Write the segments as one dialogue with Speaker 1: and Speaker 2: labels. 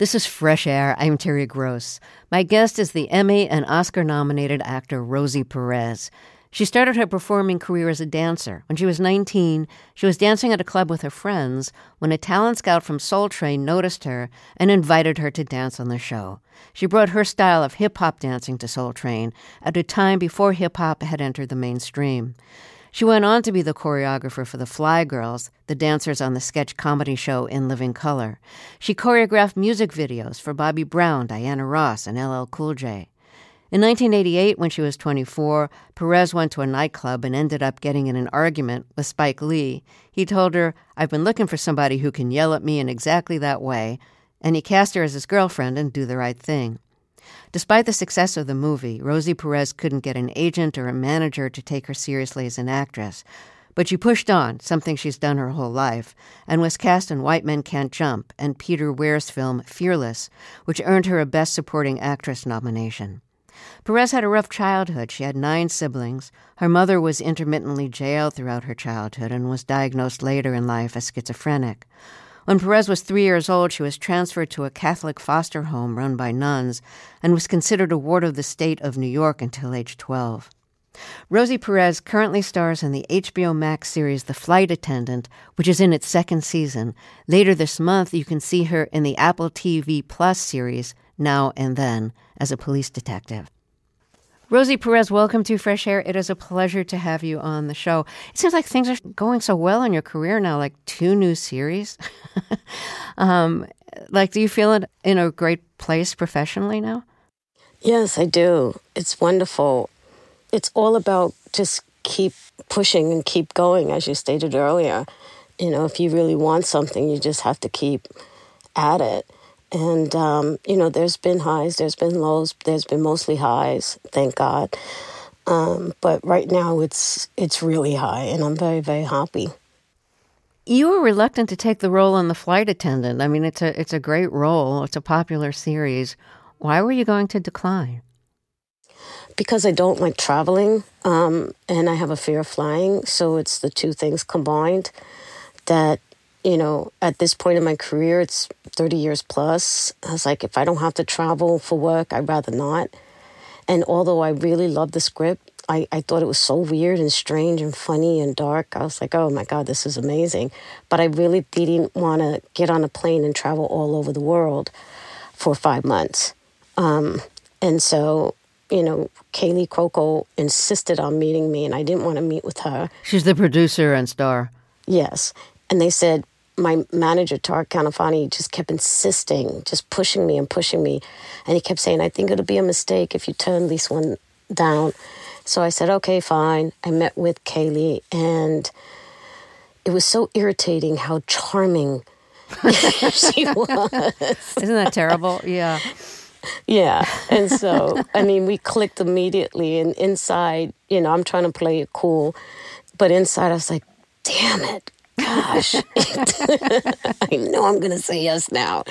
Speaker 1: This is Fresh Air. I'm Terry Gross. My guest is the Emmy and Oscar nominated actor Rosie Perez. She started her performing career as a dancer. When she was 19, she was dancing at a club with her friends when a talent scout from Soul Train noticed her and invited her to dance on the show. She brought her style of hip hop dancing to Soul Train at a time before hip hop had entered the mainstream. She went on to be the choreographer for the Fly Girls, the dancers on the sketch comedy show In Living Color. She choreographed music videos for Bobby Brown, Diana Ross, and LL Cool J. In 1988, when she was 24, Perez went to a nightclub and ended up getting in an argument with Spike Lee. He told her, I've been looking for somebody who can yell at me in exactly that way, and he cast her as his girlfriend and do the right thing. Despite the success of the movie, Rosie Perez couldn't get an agent or a manager to take her seriously as an actress. But she pushed on, something she's done her whole life, and was cast in White Men Can't Jump and Peter Weir's film Fearless, which earned her a Best Supporting Actress nomination. Perez had a rough childhood. She had nine siblings. Her mother was intermittently jailed throughout her childhood and was diagnosed later in life as schizophrenic. When Perez was three years old, she was transferred to a Catholic foster home run by nuns and was considered a ward of the state of New York until age 12. Rosie Perez currently stars in the HBO Max series The Flight Attendant, which is in its second season. Later this month, you can see her in the Apple TV Plus series Now and Then as a police detective. Rosie Perez, welcome to Fresh Air. It is a pleasure to have you on the show. It seems like things are going so well in your career now, like two new series. um, like, do you feel it in a great place professionally now?
Speaker 2: Yes, I do. It's wonderful. It's all about just keep pushing and keep going, as you stated earlier. You know, if you really want something, you just have to keep at it. And, um, you know, there's been highs, there's been lows, there's been mostly highs, thank God. Um, but right now it's it's really high, and I'm very, very happy.
Speaker 1: You were reluctant to take the role on the flight attendant. I mean, it's a it's a great role. It's a popular series. Why were you going to decline?
Speaker 2: Because I don't like traveling, um, and I have a fear of flying. So it's the two things combined that you know, at this point in my career, it's 30 years plus. I was like, if I don't have to travel for work, I'd rather not. And although I really loved the script, I, I thought it was so weird and strange and funny and dark. I was like, oh my God, this is amazing. But I really didn't want to get on a plane and travel all over the world for five months. Um, and so, you know, Kaley Cuoco insisted on meeting me, and I didn't want to meet with her.
Speaker 1: She's the producer and star.
Speaker 2: Yes. And they said, my manager, Tariq Kanafani, just kept insisting, just pushing me and pushing me. And he kept saying, I think it'll be a mistake if you turn this one down. So I said, okay, fine. I met with Kaley, and it was so irritating how charming she was.
Speaker 1: Isn't that terrible? Yeah.
Speaker 2: Yeah. And so, I mean, we clicked immediately. And inside, you know, I'm trying to play it cool. But inside, I was like, damn it gosh, I know I'm going to say yes now.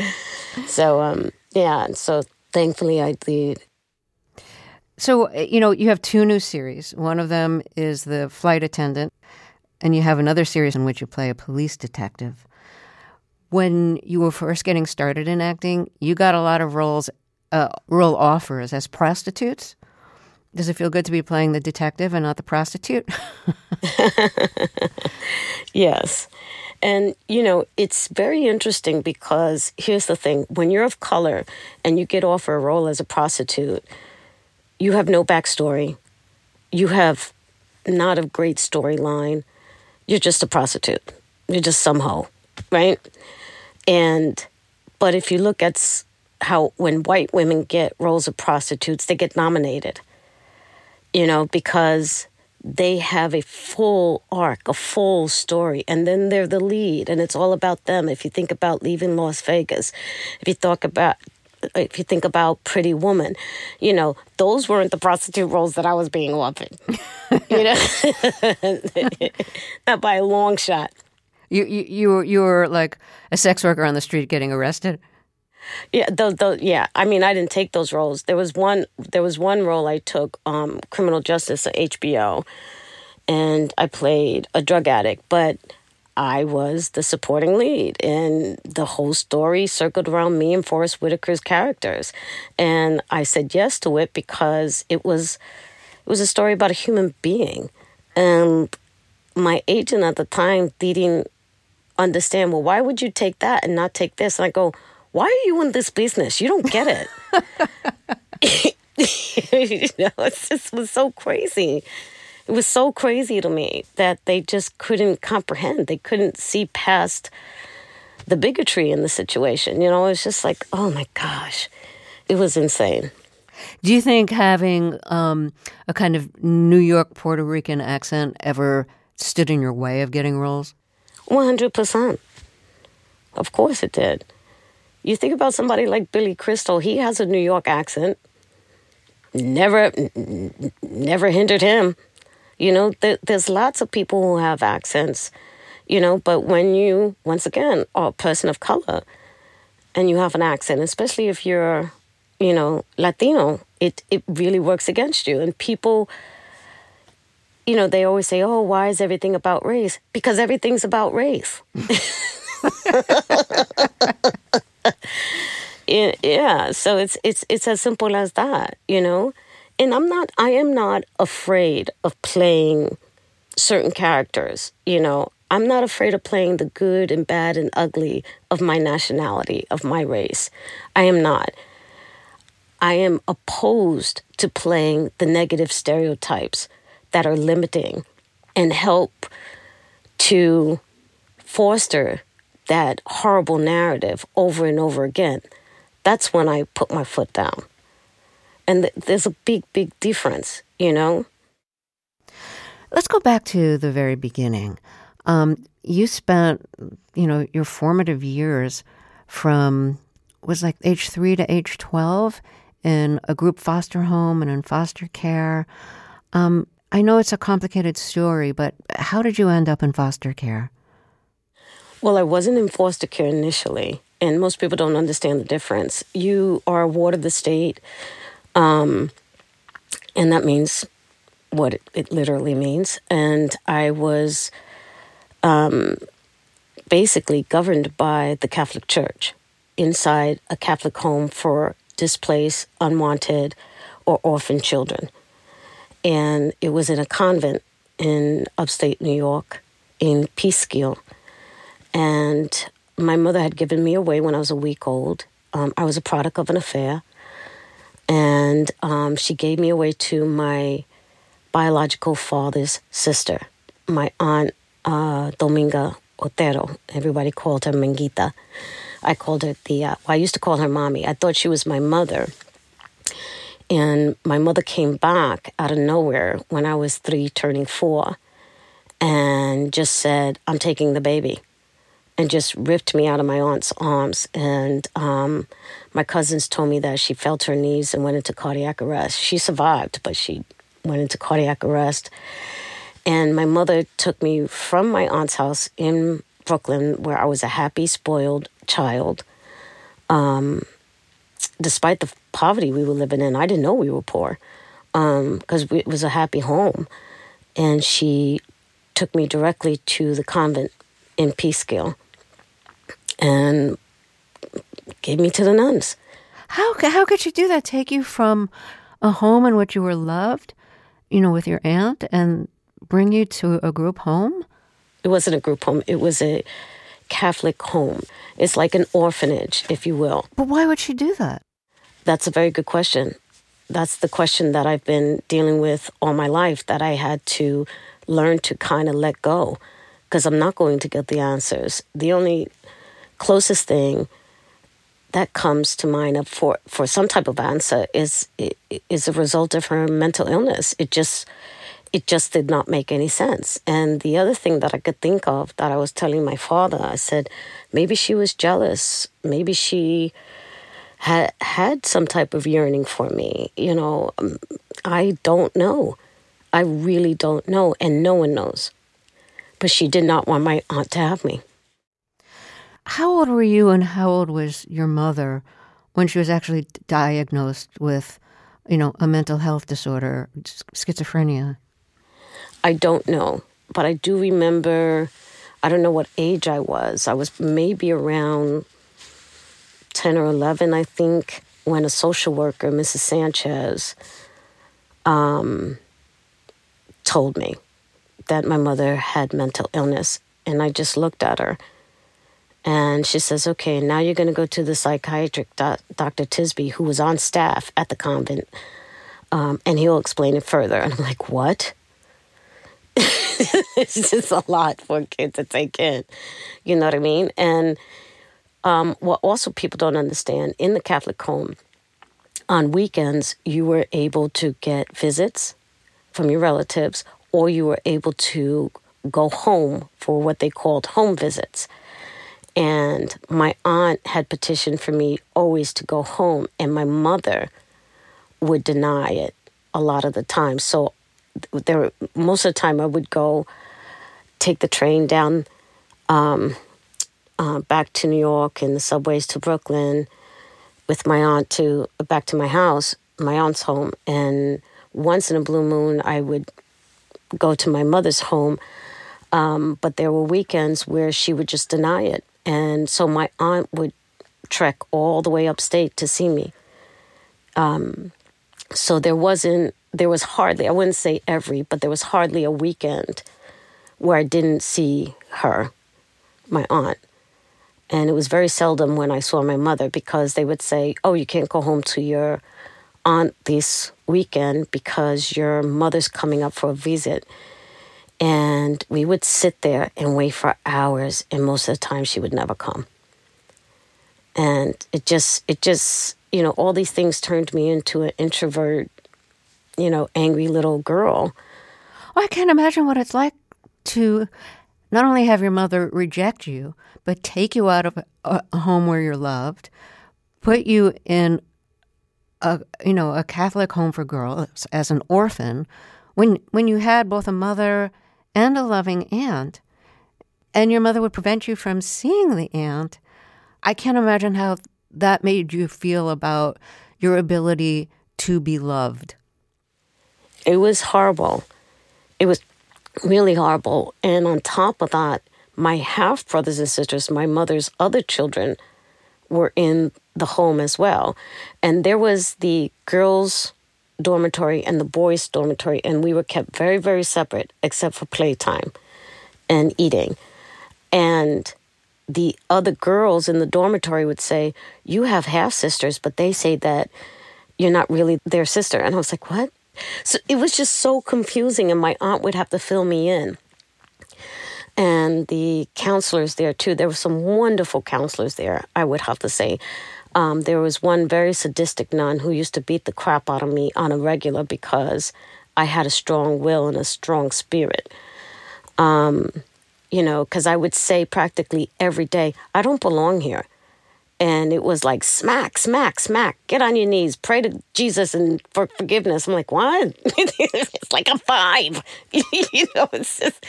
Speaker 2: So, um, yeah, so thankfully I did.
Speaker 1: So, uh, you know, you have two new series. One of them is The Flight Attendant, and you have another series in which you play a police detective. When you were first getting started in acting, you got a lot of roles, uh, role offers as prostitutes. Does it feel good to be playing the detective and not the prostitute?
Speaker 2: yes. And, you know, it's very interesting because here's the thing when you're of color and you get offered a role as a prostitute, you have no backstory. You have not a great storyline. You're just a prostitute. You're just some hoe, right? And, but if you look at how when white women get roles of prostitutes, they get nominated you know, because they have a full arc, a full story, and then they're the lead, and it's all about them. If you think about leaving Las Vegas, if you talk about if you think about Pretty Woman, you know, those weren't the prostitute roles that I was being offered. you know, not by a long shot.
Speaker 1: You you you were, you were like a sex worker on the street getting arrested.
Speaker 2: Yeah, those, those, yeah. I mean, I didn't take those roles. There was one. There was one role I took, um, criminal justice at HBO, and I played a drug addict. But I was the supporting lead, and the whole story circled around me and Forest Whitaker's characters. And I said yes to it because it was it was a story about a human being. And my agent at the time didn't understand, well, why would you take that and not take this? And I go, why are you in this business? You don't get it. you know, it just was so crazy. It was so crazy to me that they just couldn't comprehend. They couldn't see past the bigotry in the situation. You know, it was just like, oh my gosh, it was insane.
Speaker 1: Do you think having um, a kind of New York Puerto Rican accent ever stood in your way of getting roles?
Speaker 2: 100%. Of course it did. You think about somebody like Billy Crystal, he has a New York accent. Never never hindered him. You know, th- there's lots of people who have accents, you know, but when you once again are a person of color and you have an accent, especially if you're, you know, Latino, it it really works against you and people you know, they always say, "Oh, why is everything about race?" Because everything's about race. yeah, so it's it's it's as simple as that, you know. And I'm not I am not afraid of playing certain characters, you know. I'm not afraid of playing the good and bad and ugly of my nationality, of my race. I am not. I am opposed to playing the negative stereotypes that are limiting and help to foster that horrible narrative over and over again, that's when I put my foot down. And th- there's a big, big difference, you know?
Speaker 1: Let's go back to the very beginning. Um, you spent, you know, your formative years from was like age three to age twelve in a group foster home and in foster care. Um, I know it's a complicated story, but how did you end up in foster care?
Speaker 2: Well, I wasn't in foster care initially, and most people don't understand the difference. You are a ward of the state, um, and that means what it, it, literally means. And I was um, basically governed by the Catholic Church inside a Catholic home for displaced, unwanted, or orphan children and it was in a convent in upstate New York in Peekskill. And my mother had given me away when I was a week old. Um, I was a product of an affair. And um, she gave me away to my biological father's sister, my aunt uh, Dominga Otero. Everybody called her Mengita. I called her the, uh, well, I used to call her mommy. I thought she was my mother and my mother came back out of nowhere when I was three, turning four, and just said, I'm taking the baby. And just ripped me out of my aunt's arms. And um, my cousins told me that she fell to her knees and went into cardiac arrest. She survived, but she went into cardiac arrest. And my mother took me from my aunt's house in Brooklyn, where I was a happy, spoiled child. Um, despite the poverty we were living in, I didn't know we were poor because um, it was a happy home. And she took me directly to the convent in Peekskill and gave me to the nuns.
Speaker 1: How, how could she do that? Take you from a home in which you were loved, you know, with your aunt, and bring you to a group home?
Speaker 2: It wasn't a group home. It was a Catholic home. It's like an orphanage, if you will.
Speaker 1: But why would she do that?
Speaker 2: That's a very good question. That's the question that I've been dealing with all my life that I had to learn to kind of let go because I'm not going to get the answers. The only closest thing that comes to mind for for some type of answer is is a result of her mental illness. It just it just did not make any sense. And the other thing that I could think of that I was telling my father, I said, maybe she was jealous. Maybe she had had some type of yearning for me. You know, um, I don't know. I really don't know, and no one knows. But she did not want my aunt to have me.
Speaker 1: How old were you, and how old was your mother when she was actually diagnosed with, you know, a mental health disorder, schizophrenia?
Speaker 2: I don't know, but I do remember I don't know what age I was. I was maybe around 10 or 11, I think, when a social worker, Mrs. Sanchez, um, told me that my mother had mental illness. And I just looked at her. And she says, okay, now you're going to go to the psychiatric, Dr. Tisby, who was on staff at the convent, um, and he'll explain it further. And I'm like, what? it's just a lot for a kid to take in. You know what I mean? And um, what also people don't understand in the Catholic home, on weekends, you were able to get visits from your relatives, or you were able to go home for what they called home visits. And my aunt had petitioned for me always to go home, and my mother would deny it a lot of the time. So there, most of the time, I would go take the train down um, uh, back to New York and the subways to Brooklyn with my aunt to back to my house, my aunt's home, and once in a blue moon, I would go to my mother's home. Um, but there were weekends where she would just deny it. And so my aunt would trek all the way upstate to see me. Um, so there wasn't, there was hardly, I wouldn't say every, but there was hardly a weekend where I didn't see her, my aunt. And it was very seldom when I saw my mother because they would say, Oh, you can't go home to your aunt this weekend because your mother's coming up for a visit. And we would sit there and wait for hours, and most of the time she would never come. And it just, it just, you know, all these things turned me into an introvert, you know, angry little girl.
Speaker 1: Well, I can't imagine what it's like to not only have your mother reject you, but take you out of a, home where you're loved, put you in a you know a Catholic home for girls as an orphan, when when you had both a mother and a loving aunt, and your mother would prevent you from seeing the aunt, I can't imagine how that made you feel about your ability to be loved.
Speaker 2: It was horrible. It was really horrible. And on top of that, my half brothers and sisters, my mother's other children, were in the home as well. And there was the girls' dormitory and the boys' dormitory, and we were kept very, very separate except for playtime and eating. And the other girls in the dormitory would say, You have half sisters, but they say that you're not really their sister. And I was like, What? So it was just so confusing, and my aunt would have to fill me in. And the counselors there, too, there were some wonderful counselors there, I would have to say. Um, there was one very sadistic nun who used to beat the crap out of me on a regular because I had a strong will and a strong spirit. Um, you know, because I would say practically every day, I don't belong here. And it was like smack, smack, smack. Get on your knees, pray to Jesus and for forgiveness. I'm like, what? it's like a five. you know, it's just,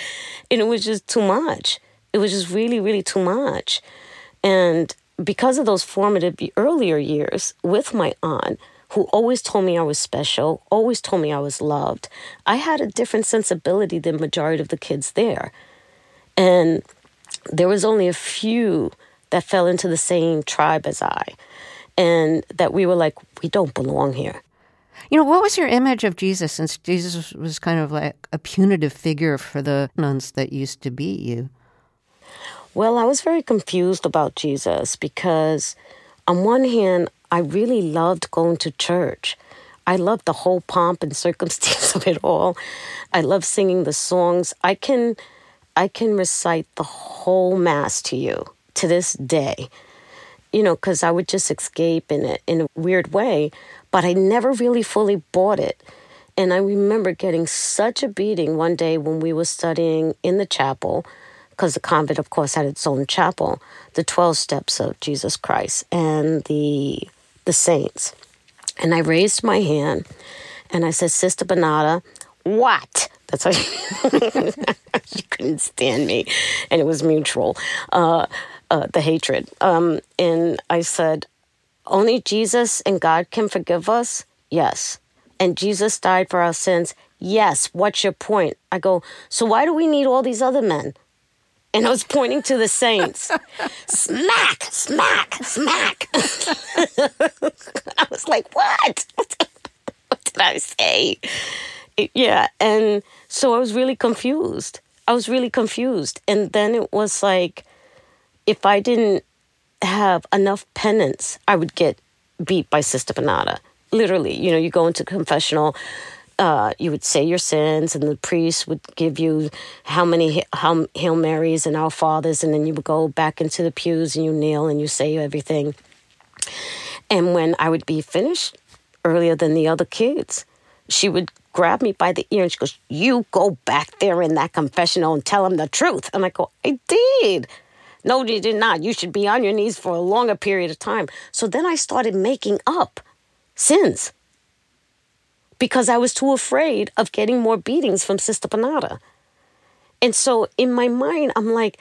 Speaker 2: and it was just too much. It was just really, really too much. And because of those formative earlier years with my aunt, who always told me I was special, always told me I was loved, I had a different sensibility than majority of the kids there. And there was only a few that fell into the same tribe as I. And that we were like, we don't belong here.
Speaker 1: You know, what was your image of Jesus since Jesus was kind of like a punitive figure for the nuns that used to beat you?
Speaker 2: Well, I was very confused about Jesus because, on one hand, I really loved going to church. I loved the whole pomp and circumstance of it all. I love singing the songs. I can I can recite the whole mass to you to this day. You know, cuz I would just escape in a in a weird way, but I never really fully bought it. And I remember getting such a beating one day when we were studying in the chapel because the convent, of course, had its own chapel, the 12 steps of Jesus Christ and the, the saints. And I raised my hand and I said, Sister Bernarda, what? That's how she, she couldn't stand me. And it was mutual, uh, uh, the hatred. Um, and I said, Only Jesus and God can forgive us? Yes. And Jesus died for our sins? Yes. What's your point? I go, So why do we need all these other men? And I was pointing to the saints. smack, smack, smack. I was like, what? what did I say? Yeah. And so I was really confused. I was really confused. And then it was like, if I didn't have enough penance, I would get beat by Sister Panada. Literally, you know, you go into confessional, uh, you would say your sins, and the priest would give you how many how Hail Marys and Our Fathers, and then you would go back into the pews and you kneel and you say everything. And when I would be finished earlier than the other kids, she would grab me by the ear and she goes, You go back there in that confessional and tell him the truth. And I go, I did. No, you did not. You should be on your knees for a longer period of time. So then I started making up sins because I was too afraid of getting more beatings from Sister Panada. And so in my mind, I'm like,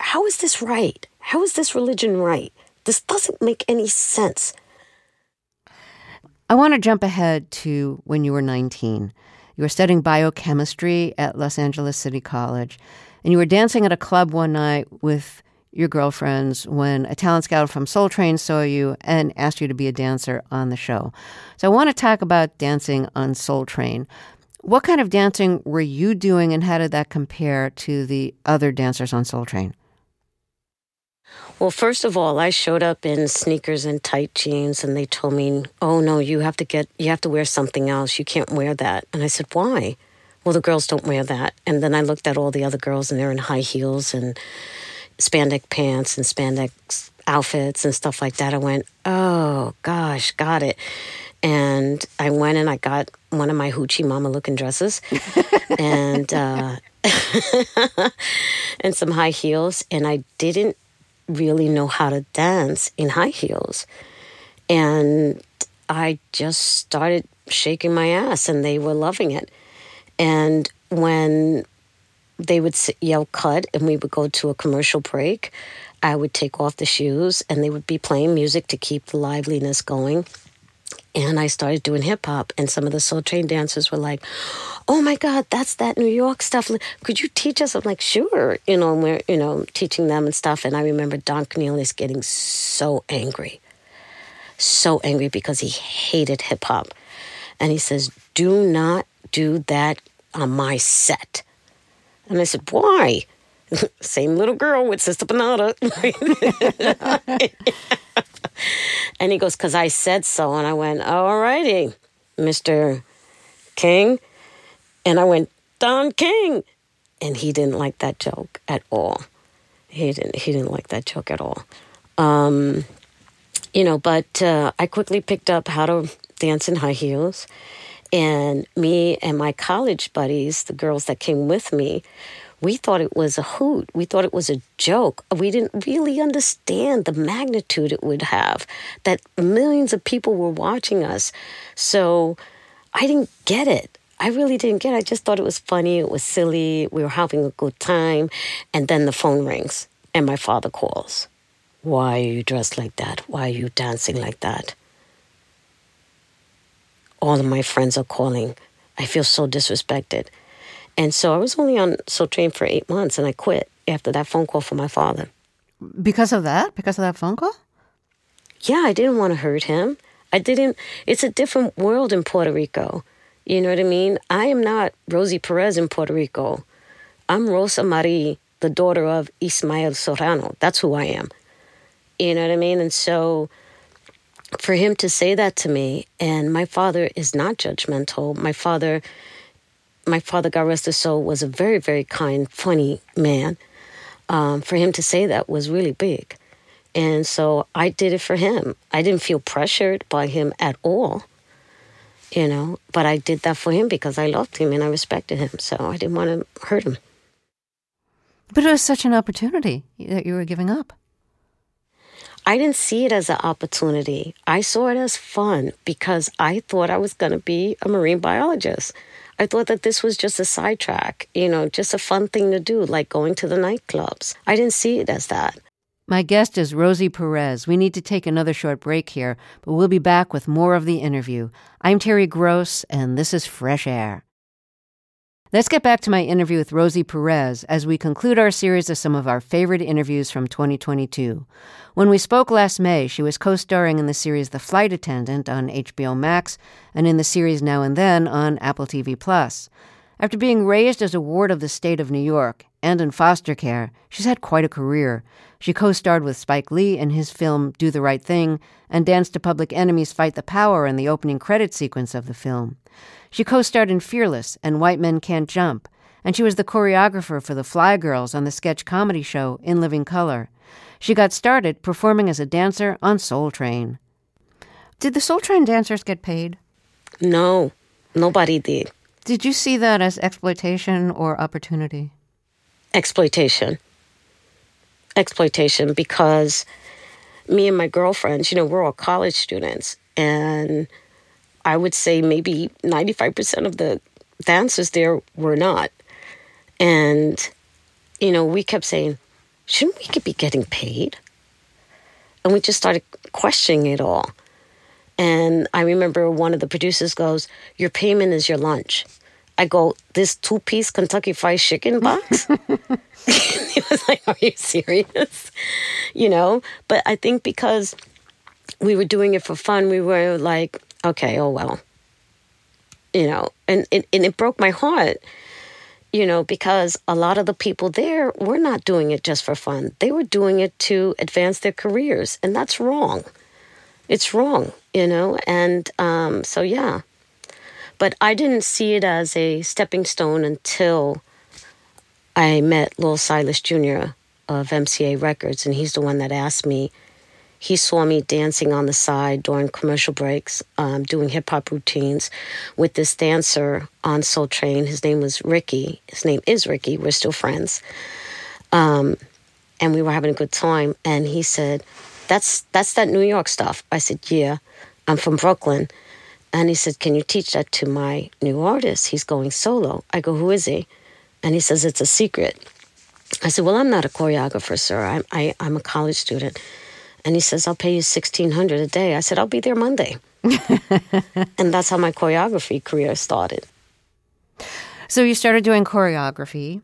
Speaker 2: how is this right? How is this religion right? This doesn't make any sense.
Speaker 1: I want to jump ahead to when you were 19. You were studying biochemistry at Los Angeles City College, and you were dancing at a club one night with your girlfriends when a talent scout from Soul Train saw you and asked you to be a dancer on the show. So I want to talk about dancing on Soul Train. What kind of dancing were you doing and how did that compare to the other dancers on Soul Train?
Speaker 2: Well, first of all, I showed up in sneakers and tight jeans and they told me, "Oh no, you have to get you have to wear something else. You can't wear that." And I said, "Why?" Well, the girls don't wear that. And then I looked at all the other girls and they're in high heels and spandex pants and spandex outfits and stuff like that. I went, oh gosh, got it. And I went and I got one of my hoochie mama looking dresses and uh, and some high heels. And I didn't really know how to dance in high heels. And I just started shaking my ass and they were loving it. And when they would yell cut and we would go to a commercial break. I would take off the shoes and they would be playing music to keep the liveliness going. And I started doing hip hop, and some of the Soul Train dancers were like, "Oh my God, that's that New York stuff. Could you teach us?" I'm like, "Sure," you know. And we're you know teaching them and stuff. And I remember Don Cornelius getting so angry, so angry because he hated hip hop, and he says, "Do not do that on my set." And I said, Why? Same little girl with Sister Bernarda. and he goes, Because I said so. And I went, All righty, Mr. King. And I went, Don King. And he didn't like that joke at all. He didn't, he didn't like that joke at all. Um, you know, but uh, I quickly picked up how to dance in high heels. And me and my college buddies, the girls that came with me, we thought it was a hoot. We thought it was a joke. We didn't really understand the magnitude it would have, that millions of people were watching us. So I didn't get it. I really didn't get it. I just thought it was funny. It was silly. We were having a good time. And then the phone rings and my father calls. Why are you dressed like that? Why are you dancing like that? All of my friends are calling. I feel so disrespected. And so I was only on Soul Train for eight months and I quit after that phone call from my father.
Speaker 1: Because of that? Because of that phone call?
Speaker 2: Yeah, I didn't want to hurt him. I didn't, it's a different world in Puerto Rico. You know what I mean? I am not Rosie Perez in Puerto Rico. I'm Rosa Marie, the daughter of Ismael Serrano. That's who I am. You know what I mean? And so for him to say that to me, and my father is not judgmental. My father, my father, God rest his soul, was a very, very kind, funny man. Um, for him to say that was really big. And so I did it for him. I didn't feel pressured by him at all, you know, but I did that for him because I loved him and I respected him. So I didn't want to hurt him.
Speaker 1: But it was such an opportunity that you were giving up.
Speaker 2: I didn't see it as an opportunity. I saw it as fun because I thought I was going to be a marine biologist. I thought that this was just a sidetrack, you know, just a fun thing to do, like going to the nightclubs. I didn't see it as that.
Speaker 1: My guest is Rosie Perez. We need to take another short break here, but we'll be back with more of the interview. I'm Terry Gross, and this is Fresh Air. Let's get back to my interview with Rosie Perez as we conclude our series of some of our favorite interviews from 2022. When we spoke last May, she was co starring in the series The Flight Attendant on HBO Max and in the series Now and Then on Apple TV Plus. After being raised as a ward of the state of New York and in foster care, she's had quite a career. She co starred with Spike Lee in his film Do the Right Thing and danced to Public Enemy's Fight the Power in the opening credit sequence of the film. She co starred in Fearless and White Men Can't Jump, and she was the choreographer for the Fly Girls on the sketch comedy show In Living Color. She got started performing as a dancer on Soul Train. Did the Soul Train dancers get paid?
Speaker 2: No, nobody did.
Speaker 1: Did you see that as exploitation or opportunity?
Speaker 2: Exploitation. Exploitation because me and my girlfriends, you know, we're all college students and I would say maybe 95% of the dancers there were not. And, you know, we kept saying, shouldn't we be getting paid? And we just started questioning it all. And I remember one of the producers goes, Your payment is your lunch. I go, This two piece Kentucky Fried Chicken box? he was like, Are you serious? You know? But I think because we were doing it for fun, we were like, okay, oh well. You know, and, and, and it broke my heart, you know, because a lot of the people there were not doing it just for fun. They were doing it to advance their careers, and that's wrong. It's wrong, you know, and um, so yeah. But I didn't see it as a stepping stone until I met Louil Silas Jr. of MCA Records, and he's the one that asked me he saw me dancing on the side during commercial breaks, um, doing hip hop routines with this dancer on Soul Train. His name was Ricky. His name is Ricky. We're still friends. Um, and we were having a good time. And he said, "That's that's that New York stuff." I said, "Yeah, I'm from Brooklyn." And he said, "Can you teach that to my new artist? He's going solo." I go, "Who is he?" And he says, "It's a secret." I said, "Well, I'm not a choreographer, sir. I'm I, I'm a college student." And he says, I'll pay you 1600 a day. I said, I'll be there Monday. and that's how my choreography career started.
Speaker 1: So you started doing choreography,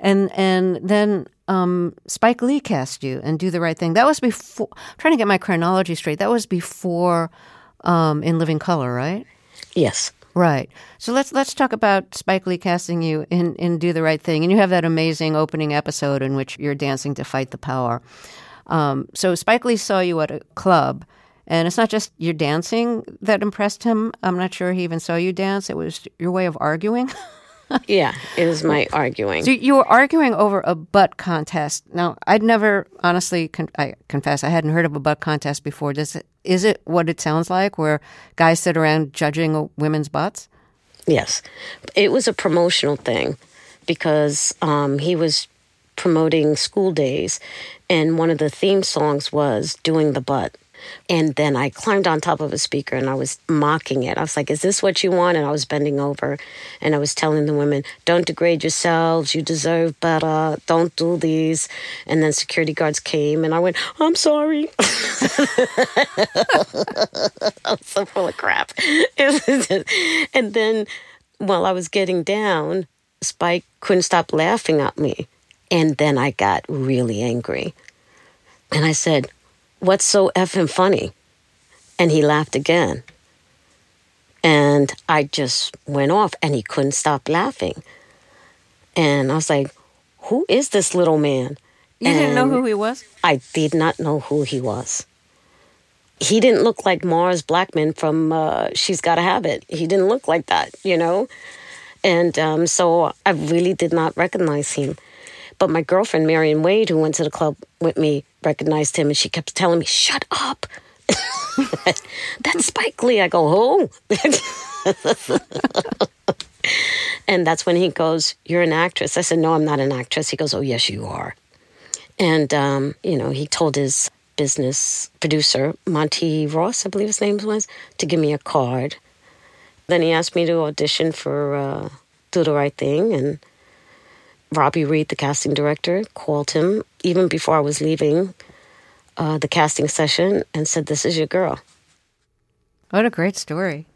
Speaker 1: and and then um, Spike Lee cast you and Do the Right Thing. That was before. I'm trying to get my chronology straight. That was before um, In Living Color, right?
Speaker 2: Yes.
Speaker 1: Right. So let's let's talk about Spike Lee casting you in in Do the Right Thing, and you have that amazing opening episode in which you're dancing to fight the power. Um, so Spike Lee saw you at a club, and it's not just your dancing that impressed him. I'm not sure he even saw you dance. It was your way of arguing.
Speaker 2: yeah, it was my arguing.
Speaker 1: So you were arguing over a butt contest. Now, I'd never, honestly, con- I confess, I hadn't heard of a butt contest before. Does it, is it what it sounds like, where guys sit around judging women's butts?
Speaker 2: Yes, it was a promotional thing because um, he was promoting School Daze, and one of the theme songs was Doing the Butt. And then I climbed on top of a speaker and I was mocking it. I was like, Is this what you want? And I was bending over and I was telling the women, Don't degrade yourselves. You deserve better. Don't do these. And then security guards came and I went, I'm sorry. I'm so full of crap. and then while I was getting down, Spike couldn't stop laughing at me. And then I got really angry. And I said, What's so effing funny? And he laughed again. And I just went off and he couldn't stop laughing. And I was like, Who is this little man?
Speaker 1: You and didn't know who he was?
Speaker 2: I did not know who he was. He didn't look like Mars Blackman from uh, She's Gotta Have It. He didn't look like that, you know? And um, so I really did not recognize him. But my girlfriend, Marion Wade, who went to the club with me, recognized him and she kept telling me, Shut up. that's Spike Lee. I go, Who? and that's when he goes, You're an actress. I said, No, I'm not an actress. He goes, Oh, yes, you are. And, um, you know, he told his business producer, Monty Ross, I believe his name was, to give me a card. Then he asked me to audition for uh, Do the Right Thing. And Robi Reed, the casting director, called him even before I was leaving uh, the casting session and said, This is your girl.
Speaker 1: What a great story.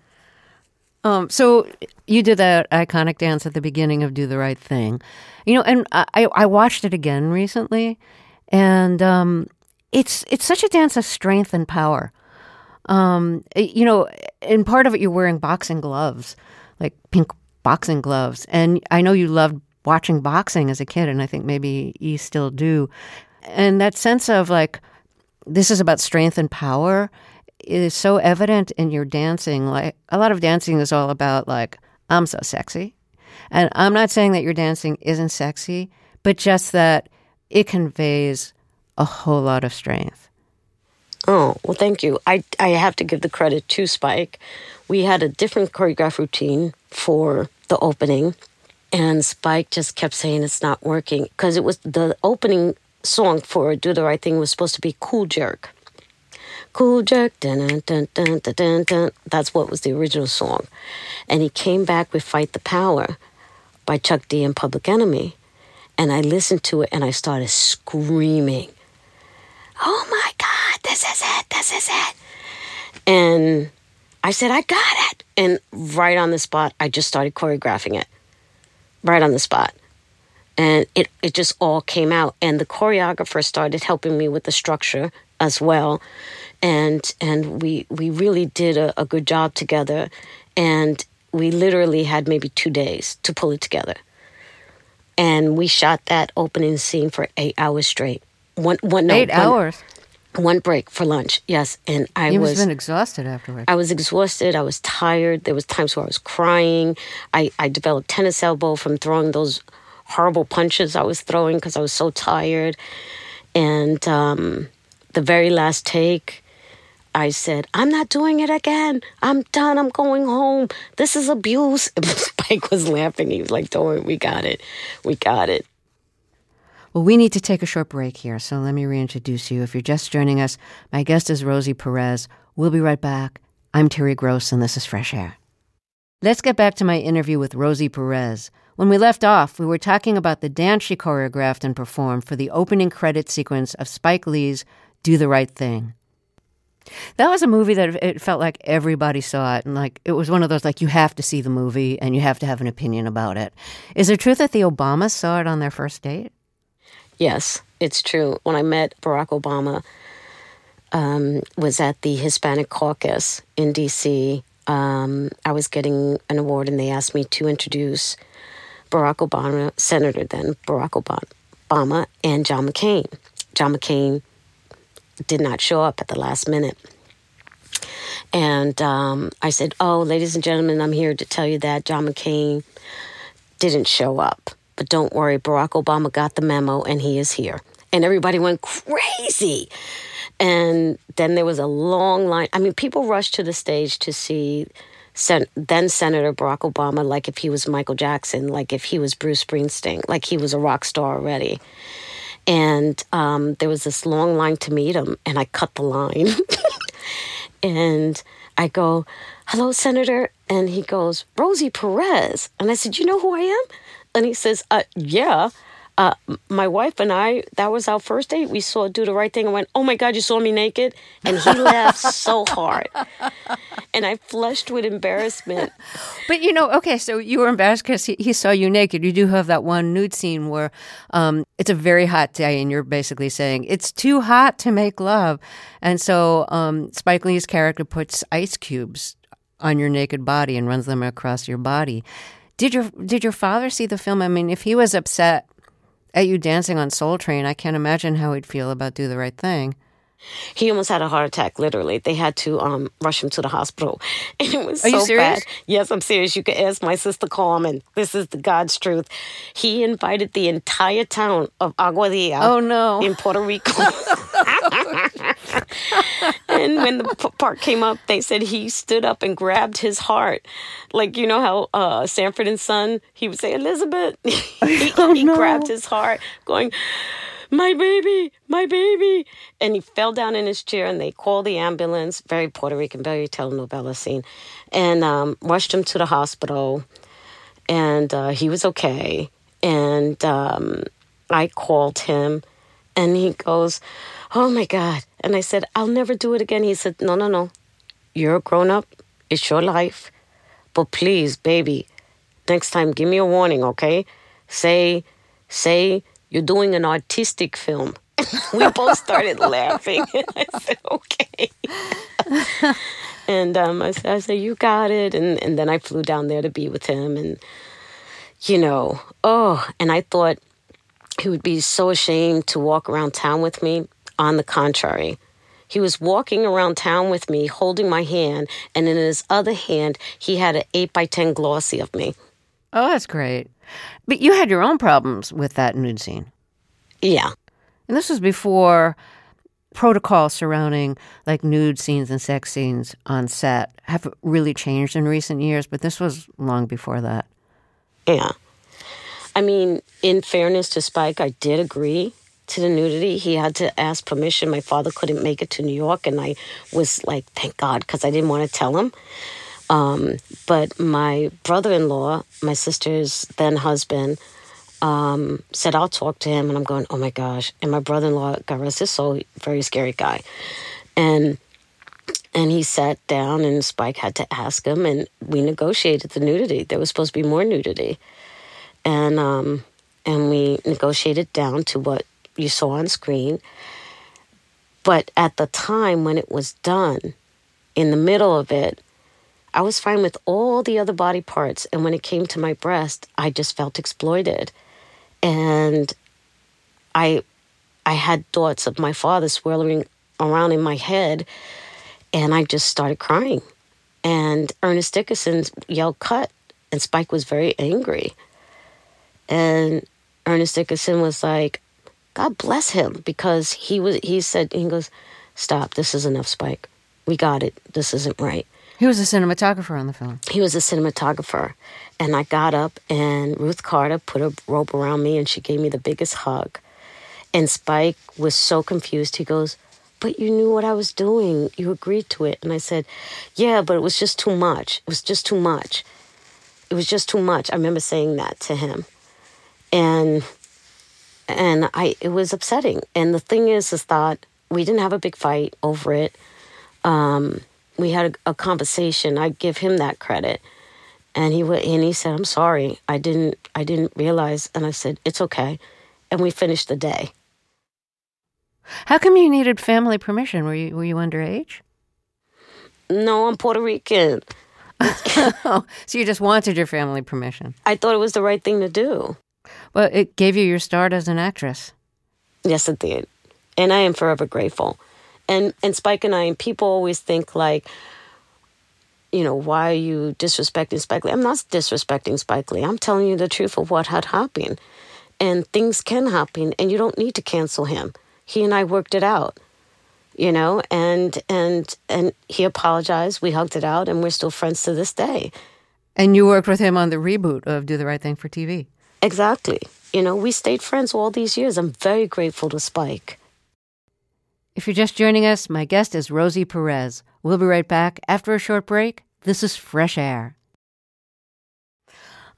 Speaker 1: Um, so you did that iconic dance at the beginning of "Do the Right Thing," you know, and I I watched it again recently, and um, it's it's such a dance of strength and power. Um, you know, in part of it, you're wearing boxing gloves, like pink boxing gloves, and I know you loved watching boxing as a kid, and I think maybe you still do. And that sense of like this is about strength and power is so evident in your dancing. Like a lot of dancing is all about like I'm so sexy, and I'm not saying that your dancing isn't sexy, but just that it conveys a whole lot of strength.
Speaker 2: Oh, well, thank you. I, I have to give the credit to Spike. We had a different choreograph routine for the opening, and Spike just kept saying it's not working because it was the opening song for Do the Right Thing was supposed to be Cool Jerk. Cool Jerk, dun, dun, dun, dun, dun, that's what was the original song. And he came back with Fight the Power by Chuck D and Public Enemy. And I listened to it and I started screaming oh my God, this is it, this is it. And I said, I got it. And right on the spot, I just started choreographing it. Right on the spot. And it, it just all came out. And the choreographer started helping me with the structure as well. And and we we really did a, a good job together. And we literally had maybe two days to pull it together. And we shot that opening scene for eight hours straight. One one no,
Speaker 1: eight
Speaker 2: one,
Speaker 1: hours.
Speaker 2: One break for lunch. Yes, and I
Speaker 1: you
Speaker 2: was
Speaker 1: been exhausted afterwards.
Speaker 2: I was exhausted. I was tired. There was times where I was crying. I I developed tennis elbow from throwing those horrible punches I was throwing because I was so tired. And um, the very last take, I said, I'm not doing it again. I'm done. I'm going home. This is abuse. Spike was laughing. He was like, Don't worry, we got it. We got it.
Speaker 1: Well, we need to take a short break here, so let me reintroduce you. If you're just joining us, my guest is Rosie Perez. We'll be right back. I'm Terry Gross, and this is Fresh Air. Let's get back to my interview with Rosie Perez. When we left off, we were talking about the dance she choreographed and performed for the opening credit sequence of Spike Lee's Do the Right Thing. That was a movie that it felt like everybody saw it, and like it was one of those like you have to see the movie and you have to have an opinion about it. Is it true that the Obamas saw it on their first date?
Speaker 2: Yes, it's true. When I met Barack Obama, um, was at the Hispanic Caucus in D.C. Um, I was getting an award, and they asked me to introduce Barack Obama, Senator then Barack Obama, and John McCain. John McCain did not show up at the last minute. And um, I said, Oh, ladies and gentlemen, I'm here to tell you that John McCain didn't show up. But don't worry, Barack Obama got the memo and he is here. And everybody went crazy. And then there was a long line. I mean, people rushed to the stage to see Sen- then Senator Barack Obama like if he was Michael Jackson, like if he was Bruce Springsteen, like he was a rock star already. And um, there was this long line to meet him, and I cut the line. and I go, Hello, Senator. And he goes, Rosie Perez. And I said, You know who I am? And he says, uh, Yeah. Uh, my wife and I, that was our first date. We saw Do the Right Thing and went, Oh my God, you saw me naked? And he laughed so hard. And I flushed with embarrassment.
Speaker 1: But you know, okay, so you were embarrassed because he, he, saw you naked. You do have that one nude scene where um, it's a very hot day and you're basically saying, It's too hot to make love. And so um, Spike Lee's character puts ice cubes on your naked body and runs them across your body. Did your did your father see the film? I mean, if he was upset at you dancing on Soul Train, I can't imagine how he'd feel about Do the Right Thing.
Speaker 2: He almost had a heart attack. Literally, they had to um, rush him to the hospital, and it was
Speaker 1: Are
Speaker 2: so
Speaker 1: you serious?
Speaker 2: bad. Yes, I'm serious. You could ask my sister Carmen. This is the God's truth. He invited the entire town of Aguadilla.
Speaker 1: Oh no,
Speaker 2: in Puerto Rico. and when the part came up, they said he stood up and grabbed his heart, like you know how uh, Sanford and Son. He would say Elizabeth. he,
Speaker 1: oh,
Speaker 2: he
Speaker 1: no.
Speaker 2: grabbed his heart, going my baby, my baby. And he fell down in his chair and they called the ambulance, very Puerto Rican, very telenovela scene, and um, rushed him to the hospital. And uh, he was okay. And um, I called him and he goes, Oh my God. And I said, I'll never do it again. He said, No, no, no. You're a grown up. It's your life. But please, baby, next time give me a warning, okay? Say, say you're doing an artistic film. we both started laughing. I said, okay. and um, I, said, I said, you got it. And, and then I flew down there to be with him. And, you know, oh, and I thought he would be so ashamed to walk around town with me. On the contrary, he was walking around town with me, holding my hand, and in his other hand, he had an 8 by 10 glossy of me.
Speaker 1: Oh, that's great. But you had your own problems with that nude scene.
Speaker 2: Yeah.
Speaker 1: And this was before protocol surrounding like nude scenes and sex scenes on set have really changed in recent years, but this was long before that.
Speaker 2: Yeah. I mean, in fairness to Spike, I did agree to the nudity. He had to ask permission. My father couldn't make it to New York, and I was like, thank God, because I didn't want to tell him. Um, but my brother in law, my sister's then husband, um, said, I'll talk to him. And I'm going, oh my gosh. And my brother in law, God rest his soul, very scary guy. And and he sat down and Spike had to ask him and we negotiated the nudity. There was supposed to be more nudity. And um and we negotiated down to what you saw on screen. But at the time when it was done, in the middle of it, I was fine with all the other body parts. And when it came to my breast, I just felt exploited and I I had thoughts of my father swirling around in my head, and I just started crying. And Ernest Dickerson yelled "cut," and Spike was very angry. And Ernest Dickerson was like, "God bless him," because he was. He said, "He goes, stop. This is enough, Spike. We got it. This isn't right."
Speaker 1: He was a cinematographer on the film.
Speaker 2: He was a cinematographer. And I got up, and Ruth Carter put a rope around me, and she gave me the biggest hug. And Spike was so confused. He goes, But you knew what I was doing. You agreed to it. And I said, Yeah, but it was just too much. It was just too much. It was just too much. I remember saying that to him. And and I it was upsetting. And the thing is is that we didn't have a big fight over it. Um, we had a, a conversation. I give him that credit. And he went and he said i'm sorry i didn't i didn't realize and i said it's okay and we finished the day.
Speaker 1: How come you needed family permission? Were you were you underage?
Speaker 2: No i'm puerto rican.
Speaker 1: Oh, so you just wanted your family permission.
Speaker 2: I thought it was the right thing to do.
Speaker 1: Well it gave you your start as an actress.
Speaker 2: Yes it did. And i am forever grateful and and spike and i and people always think like you know, why are you disrespecting Spike Lee? I'm not disrespecting Spike Lee. I'm telling you the truth of what had happened. And things can happen and you don't need to cancel him. He and I worked it out. You know, and and and he apologized. We hugged it out and we're still friends to this day.
Speaker 1: And you worked with him on the reboot of Do the Right Thing for TV.
Speaker 2: Exactly. You know, we stayed friends all these years. I'm very grateful to Spike.
Speaker 1: If you're just joining us, my guest is Rosie Perez. We'll be right back after a short break. This is Fresh Air.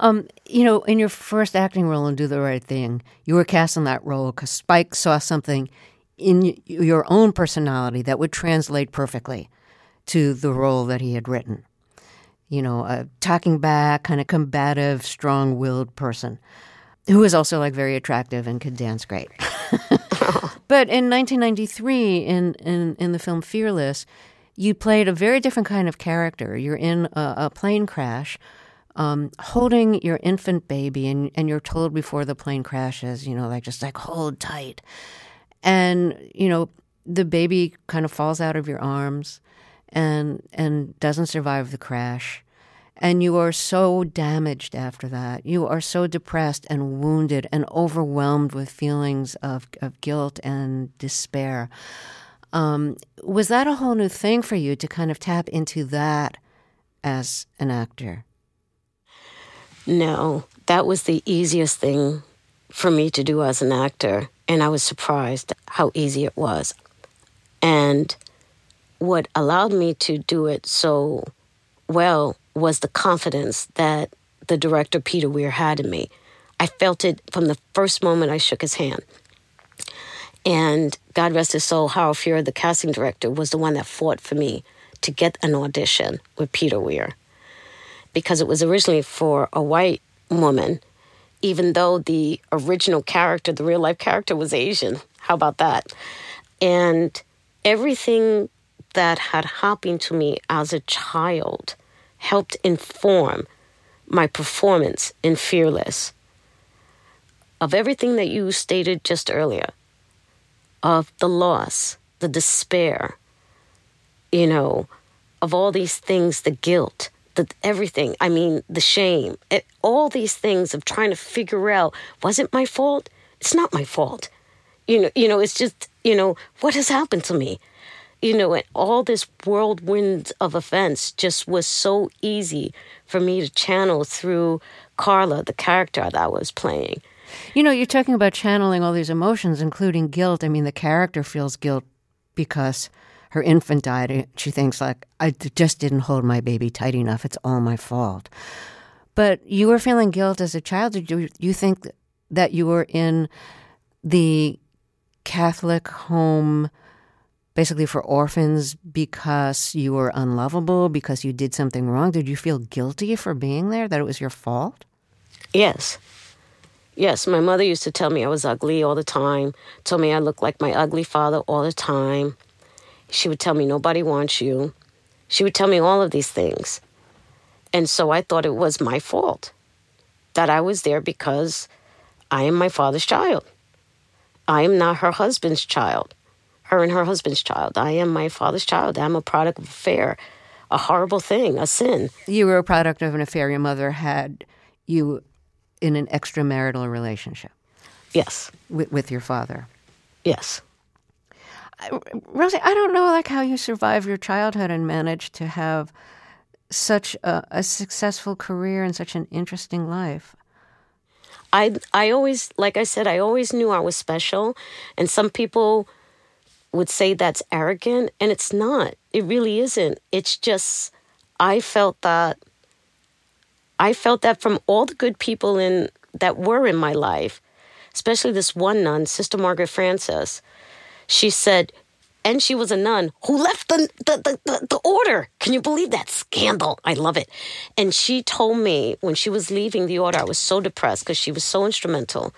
Speaker 1: Um, you know, in your first acting role in Do the Right Thing, you were cast in that role because Spike saw something in your own personality that would translate perfectly to the role that he had written. You know, a talking back, kind of combative, strong willed person who was also like very attractive and could dance great. But in 1993, in, in, in the film Fearless, you played a very different kind of character. You're in a, a plane crash, um, holding your infant baby, and, and you're told before the plane crashes, you know, like just like hold tight. And, you know, the baby kind of falls out of your arms and and doesn't survive the crash and you are so damaged after that. You are so depressed and wounded and overwhelmed with feelings of, of guilt and despair. Um, was that a whole new thing for you to kind of tap into that as an actor?
Speaker 2: No, that was the easiest thing for me to do as an actor. And I was surprised how easy it was. And what allowed me to do it so well was the confidence that the director Peter Weir had in me. I felt it from the first moment I shook his hand. And God rest his soul, Howard Feuer, the casting director, was the one that fought for me to get an audition with Peter Weir. because it was originally for a white woman, even though the original character, the real life character, was Asian. How about that? And everything that had happened to me as a child helped inform my performance in Fearless. Of everything that you stated just earlier, of the loss, the despair, you know, of all these things, the guilt, the everything. I mean, the shame, it, all these things of trying to figure out was it my fault? It's not my fault. You know, you know, it's just you know what has happened to me. You know, and all this whirlwind of events just was so easy for me to channel through Carla, the character that I was playing.
Speaker 1: You know, you're talking about channeling all these emotions, including guilt. I mean, the character feels guilt because her infant died. She thinks like, I just didn't hold my baby tight enough. It's all my fault. But you were feeling guilt as a child. Did you think that you were in the Catholic home basically for orphans because you were unlovable, because you did something wrong? Did you feel guilty for being there, that it was your fault?
Speaker 2: Yes. Yes, my mother used to tell me I was ugly all the time, told me I looked like my ugly father all the time. She would tell me, nobody wants you. She would tell me all of these things. And so I thought it was my fault that I was there because I am my father's child. I am not her husband's child, her and her husband's child. I am my father's child. I'm a product of affair, a horrible thing, a sin.
Speaker 1: You were a product of an affair. Your mother had you in an extramarital relationship.
Speaker 2: Yes.
Speaker 1: With, with your father.
Speaker 2: Yes.
Speaker 1: Rosie, I don't know like how you survived your childhood and managed to have such a, a, successful career and such an interesting life.
Speaker 2: I I always like I said I always knew I was special and some people would say that's arrogant and it's not. It really isn't. It's just I felt that I felt that from all the good people in that were in my life, especially this one nun, Sister Margaret Francis she said, and she was a nun who left the, the, the, the, order. Can you believe that scandal? I love it. And she told me when she was leaving the order, I was so depressed because she was so instrumental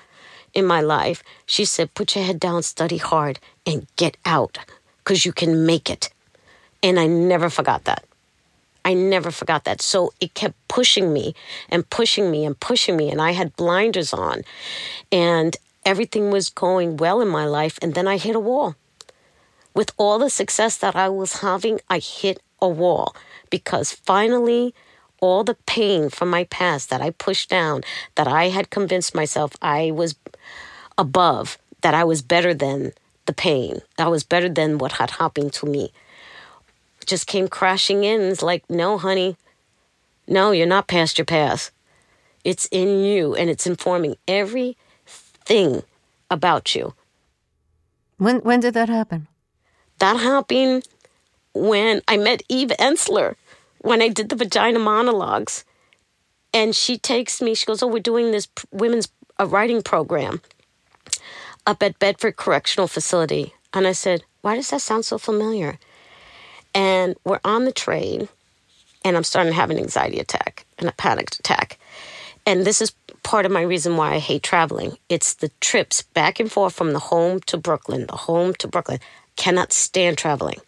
Speaker 2: in my life. She said, Put your head down, study hard, and get out because you can make it. And I never forgot that. I never forgot that. So it kept pushing me and pushing me and pushing me. And I had blinders on. And everything was going well in my life. And then I hit a wall. With all the success that I was having, I hit a wall because finally, all the pain from my past that I pushed down, that I had convinced myself I was above, that I was better than the pain, That was better than what had happened to me, just came crashing in. It's like, no, honey, no, you're not past your past. It's in you and it's informing every thing about you.
Speaker 1: When when did that happen?
Speaker 2: That happened when I met Eve Ensler when I did the vagina monologues. And she takes me, she goes, Oh, we're doing this women's uh, writing program up at Bedford Correctional Facility. And I said, Why does that sound so familiar? And we're on the train, and I'm starting to have an anxiety attack and a panic attack. And this is part of my reason why I hate traveling. It's the trips back and forth from the home to Brooklyn, the home to Brooklyn. Cannot stand traveling.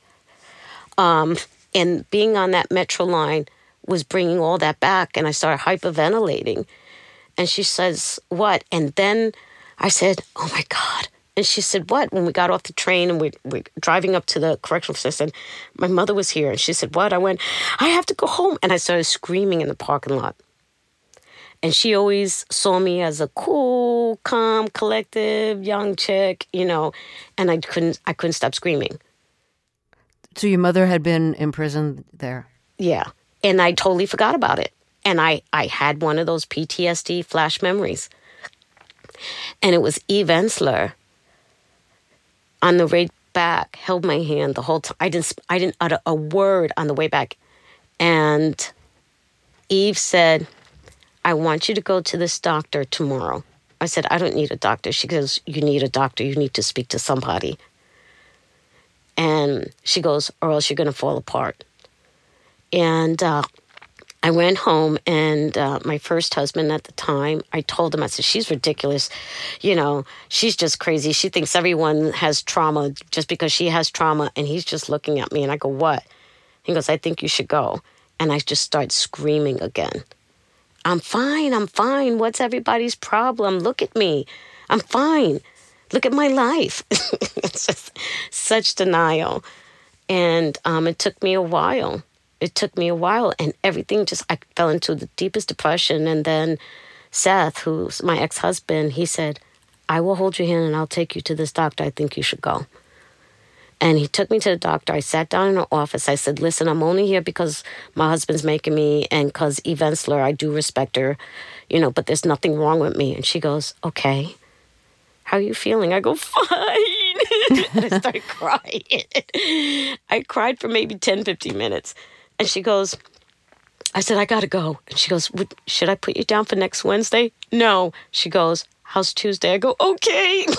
Speaker 2: Um, and being on that metro line was bringing all that back, and I started hyperventilating. And she says, What? And then I said, Oh my God. And she said, What? When we got off the train and we, we're driving up to the correctional facility, my mother was here. And she said, What? I went, I have to go home. And I started screaming in the parking lot and she always saw me as a cool, calm, collective young chick, you know, and I couldn't I couldn't stop screaming.
Speaker 1: So your mother had been imprisoned there.
Speaker 2: Yeah. And I totally forgot about it. And I I had one of those PTSD flash memories. And it was Eve Ensler on the way back held my hand the whole time. I didn't I didn't utter a word on the way back. And Eve said, I want you to go to this doctor tomorrow. I said, I don't need a doctor. She goes, You need a doctor. You need to speak to somebody. And she goes, Or else you're going to fall apart. And uh, I went home, and uh, my first husband at the time, I told him, I said, she's ridiculous. You know, she's just crazy. She thinks everyone has trauma just because she has trauma. And he's just looking at me, and I go, What? He goes, I think you should go. And I just start screaming again. I'm fine. I'm fine. What's everybody's problem? Look at me. I'm fine. Look at my life. it's just such denial. And um, it took me a while it took me a while and everything just I fell into the deepest depression and then Seth, who's my ex-husband, he said, "I will hold your hand and I'll take you to this doctor. I think you should go." And he took me to the doctor. I sat down in her office. I said, Listen, I'm only here because my husband's making me and because Eve Ensler, I do respect her, you know, but there's nothing wrong with me. And she goes, Okay. How are you feeling? I go, Fine. I started crying. I cried for maybe 10, 15 minutes. And she goes, I said, I gotta go. And she goes, Should I put you down for next Wednesday? No. She goes, How's Tuesday? I go, Okay.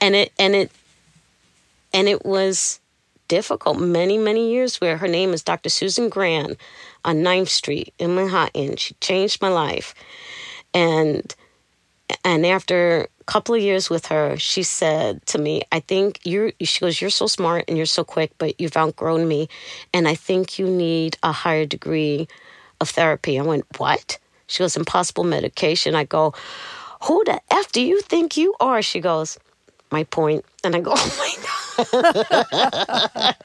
Speaker 2: and it, and it, and it was difficult many, many years where her name is Dr. Susan Gran on 9th Street in Manhattan. She changed my life. And and after a couple of years with her, she said to me, I think you're, she goes, You're so smart and you're so quick, but you've outgrown me. And I think you need a higher degree of therapy. I went, What? She goes, Impossible medication. I go, Who the F do you think you are? She goes, My point. And I go, Oh my God.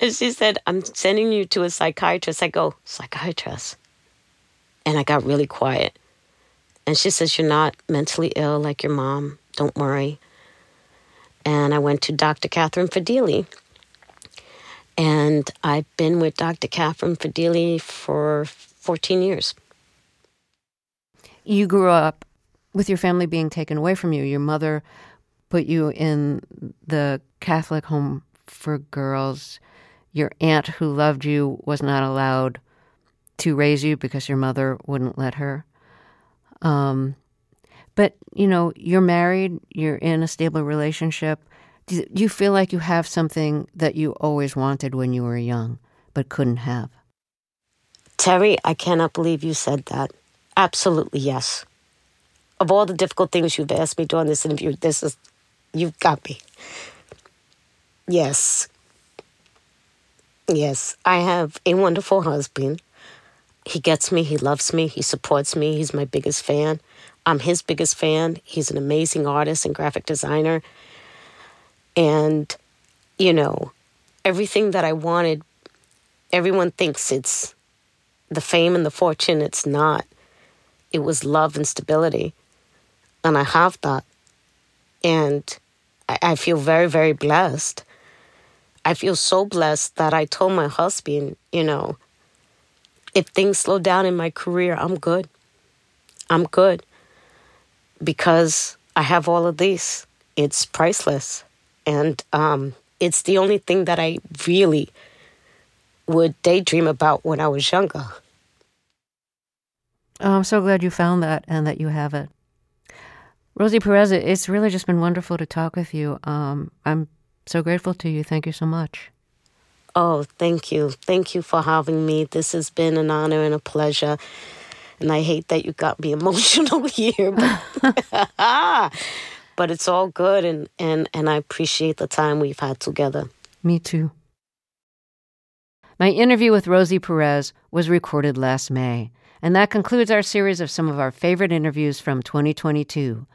Speaker 2: and she said, I'm sending you to a psychiatrist. I go, Psychiatrist. And I got really quiet. And she says, You're not mentally ill like your mom. Don't worry. And I went to Dr. Catherine Fadili. And I've been with Dr. Catherine Fadili for 14 years.
Speaker 1: You grew up with your family being taken away from you. Your mother put you in the Catholic home for girls. Your aunt, who loved you, was not allowed to raise you because your mother wouldn't let her. Um, but you know, you're married, you're in a stable relationship. Do you feel like you have something that you always wanted when you were young but couldn't have?
Speaker 2: Terry, I cannot believe you said that. Absolutely yes. Of all the difficult things you've asked me during this interview, this is you've got me. Yes. Yes, I have a wonderful husband he gets me, he loves me, he supports me, he's my biggest fan. I'm his biggest fan. He's an amazing artist and graphic designer. And, you know, everything that I wanted, everyone thinks it's the fame and the fortune. It's not. It was love and stability. And I have that. And I, I feel very, very blessed. I feel so blessed that I told my husband, you know, if things slow down in my career, I'm good. I'm good because I have all of these. It's priceless. And um, it's the only thing that I really would daydream about when I was younger.
Speaker 1: Oh, I'm so glad you found that and that you have it. Rosie Perez, it's really just been wonderful to talk with you. Um, I'm so grateful to you. Thank you so much.
Speaker 2: Oh, thank you. Thank you for having me. This has been an honor and a pleasure. And I hate that you got me emotional here, but, but it's all good and, and, and I appreciate the time we've had together.
Speaker 1: Me too. My interview with Rosie Perez was recorded last May, and that concludes our series of some of our favorite interviews from 2022.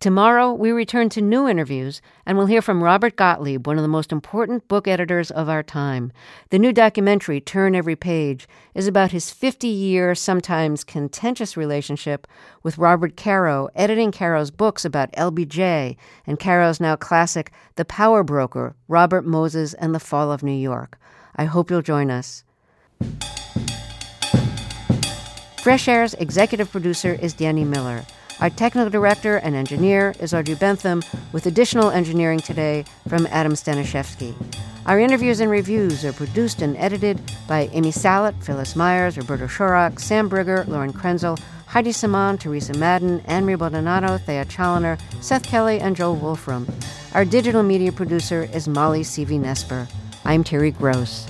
Speaker 1: Tomorrow, we return to new interviews and we'll hear from Robert Gottlieb, one of the most important book editors of our time. The new documentary, Turn Every Page, is about his 50 year, sometimes contentious relationship with Robert Caro, editing Caro's books about LBJ and Caro's now classic The Power Broker, Robert Moses and the Fall of New York. I hope you'll join us. Fresh Air's executive producer is Danny Miller. Our technical director and engineer is Audrey Bentham, with additional engineering today from Adam Staniszewski. Our interviews and reviews are produced and edited by Amy Salit, Phyllis Myers, Roberta Shorrock, Sam Brigger, Lauren Krenzel, Heidi Saman, Teresa Madden, Anne-Marie Baldonado, Thea Chaloner, Seth Kelley, and Joel Wolfram. Our digital media producer is Molly Seavy Nesper. I'm Terry Gross.